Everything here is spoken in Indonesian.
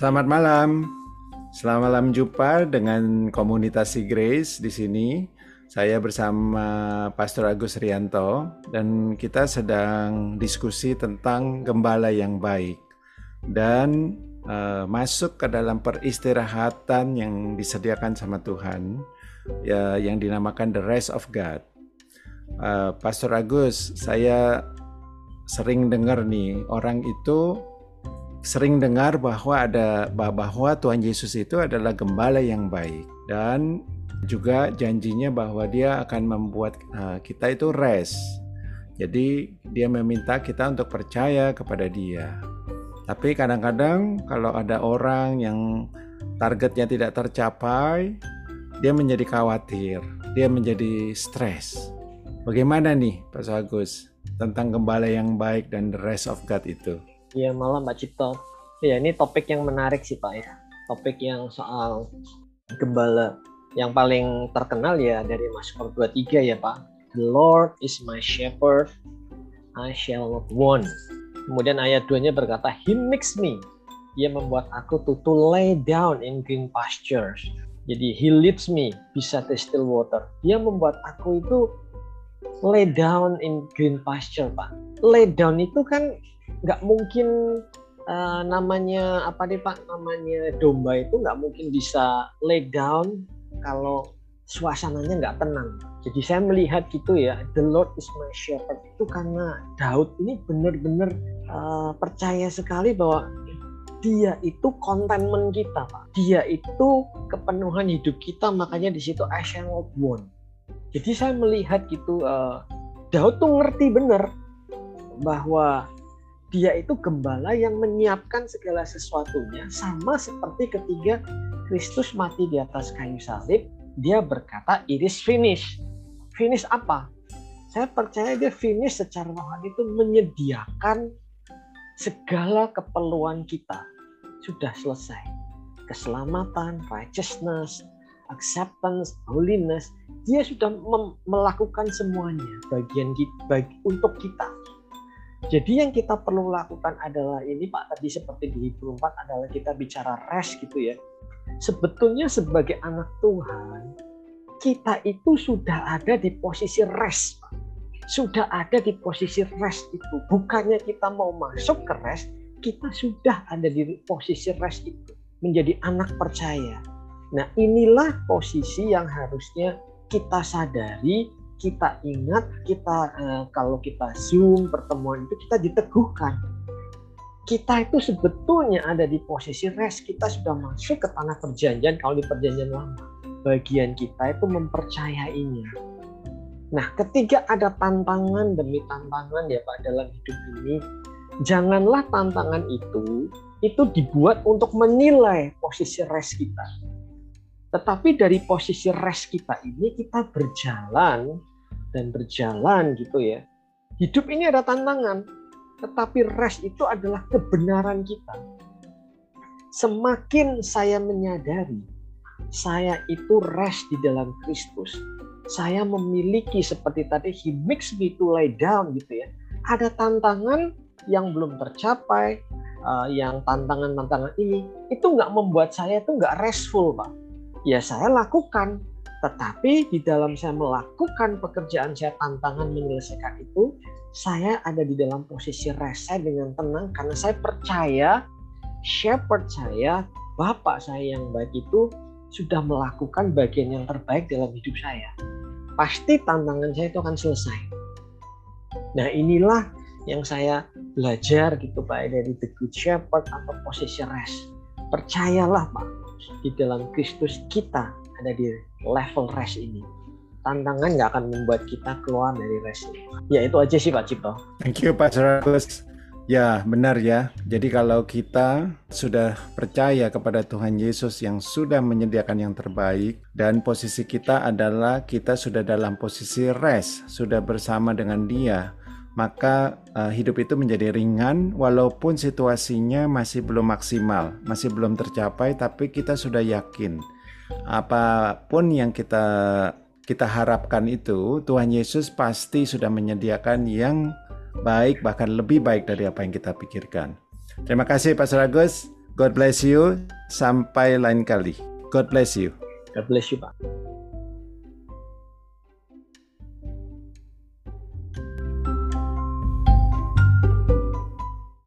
Selamat malam. Selamat malam jumpa dengan komunitas Grace di sini. Saya bersama Pastor Agus Rianto dan kita sedang diskusi tentang gembala yang baik dan uh, masuk ke dalam peristirahatan yang disediakan sama Tuhan ya yang dinamakan the rest of God. Uh, Pastor Agus, saya sering dengar nih orang itu sering dengar bahwa ada bahwa Tuhan Yesus itu adalah gembala yang baik dan juga janjinya bahwa dia akan membuat uh, kita itu rest. Jadi dia meminta kita untuk percaya kepada dia. Tapi kadang-kadang kalau ada orang yang targetnya tidak tercapai, dia menjadi khawatir, dia menjadi stres. Bagaimana nih Pak Agus tentang gembala yang baik dan the rest of God itu? Iya malam Pak Cipto. Ya ini topik yang menarik sih Pak ya. Topik yang soal gembala. Yang paling terkenal ya dari Mazmur 23 ya Pak. The Lord is my shepherd, I shall not want. Kemudian ayat 2-nya berkata, He makes me. Dia membuat aku to, to lay down in green pastures. Jadi he leads me bisa the still water. Dia membuat aku itu lay down in green pasture, Pak. Lay down itu kan nggak mungkin uh, namanya apa nih Pak namanya domba itu nggak mungkin bisa lay down kalau suasananya nggak tenang. Jadi saya melihat gitu ya, the Lord is my shepherd itu karena Daud ini benar-benar uh, percaya sekali bahwa dia itu contentment kita, Pak. Dia itu kepenuhan hidup kita, makanya di situ I shall not want. Jadi saya melihat gitu, uh, Daud tuh ngerti benar bahwa dia itu gembala yang menyiapkan segala sesuatunya sama seperti ketika Kristus mati di atas kayu salib dia berkata it is finished. Finish apa? Saya percaya dia finish secara rohani itu menyediakan segala keperluan kita. Sudah selesai. Keselamatan righteousness acceptance holiness dia sudah melakukan semuanya. Bagian bagi, untuk kita jadi yang kita perlu lakukan adalah ini Pak tadi seperti di Hebrew 4 adalah kita bicara rest gitu ya. Sebetulnya sebagai anak Tuhan kita itu sudah ada di posisi rest Pak. Sudah ada di posisi rest itu. Bukannya kita mau masuk ke rest, kita sudah ada di posisi rest itu. Menjadi anak percaya. Nah inilah posisi yang harusnya kita sadari kita ingat kita uh, kalau kita zoom pertemuan itu kita diteguhkan. Kita itu sebetulnya ada di posisi rest kita sudah masuk ke tanah perjanjian kalau di perjanjian lama. Bagian kita itu mempercayainya. Nah ketika ada tantangan demi tantangan ya Pak dalam hidup ini. Janganlah tantangan itu itu dibuat untuk menilai posisi rest kita. Tetapi dari posisi rest kita ini kita berjalan dan berjalan gitu ya. Hidup ini ada tantangan, tetapi rest itu adalah kebenaran kita. Semakin saya menyadari saya itu rest di dalam Kristus, saya memiliki seperti tadi he makes me to lay down gitu ya. Ada tantangan yang belum tercapai, uh, yang tantangan-tantangan ini itu nggak membuat saya itu nggak restful pak. Ya saya lakukan, tetapi di dalam saya melakukan pekerjaan saya tantangan menyelesaikan itu, saya ada di dalam posisi saya dengan tenang karena saya percaya shepherd saya, bapak saya yang baik itu sudah melakukan bagian yang terbaik dalam hidup saya. Pasti tantangan saya itu akan selesai. Nah inilah yang saya belajar gitu Pak dari The Good Shepherd atau posisi rest. Percayalah Pak, di dalam Kristus kita ada di level rest ini tantangan nggak akan membuat kita keluar dari rest ini. Ya itu aja sih Pak Cipto. Thank you Pak Seragus. Ya benar ya. Jadi kalau kita sudah percaya kepada Tuhan Yesus yang sudah menyediakan yang terbaik dan posisi kita adalah kita sudah dalam posisi rest, sudah bersama dengan Dia, maka uh, hidup itu menjadi ringan walaupun situasinya masih belum maksimal, masih belum tercapai tapi kita sudah yakin apa pun yang kita kita harapkan itu Tuhan Yesus pasti sudah menyediakan yang baik bahkan lebih baik dari apa yang kita pikirkan. Terima kasih Pak Seragus. God bless you. Sampai lain kali. God bless you. God bless you Pak.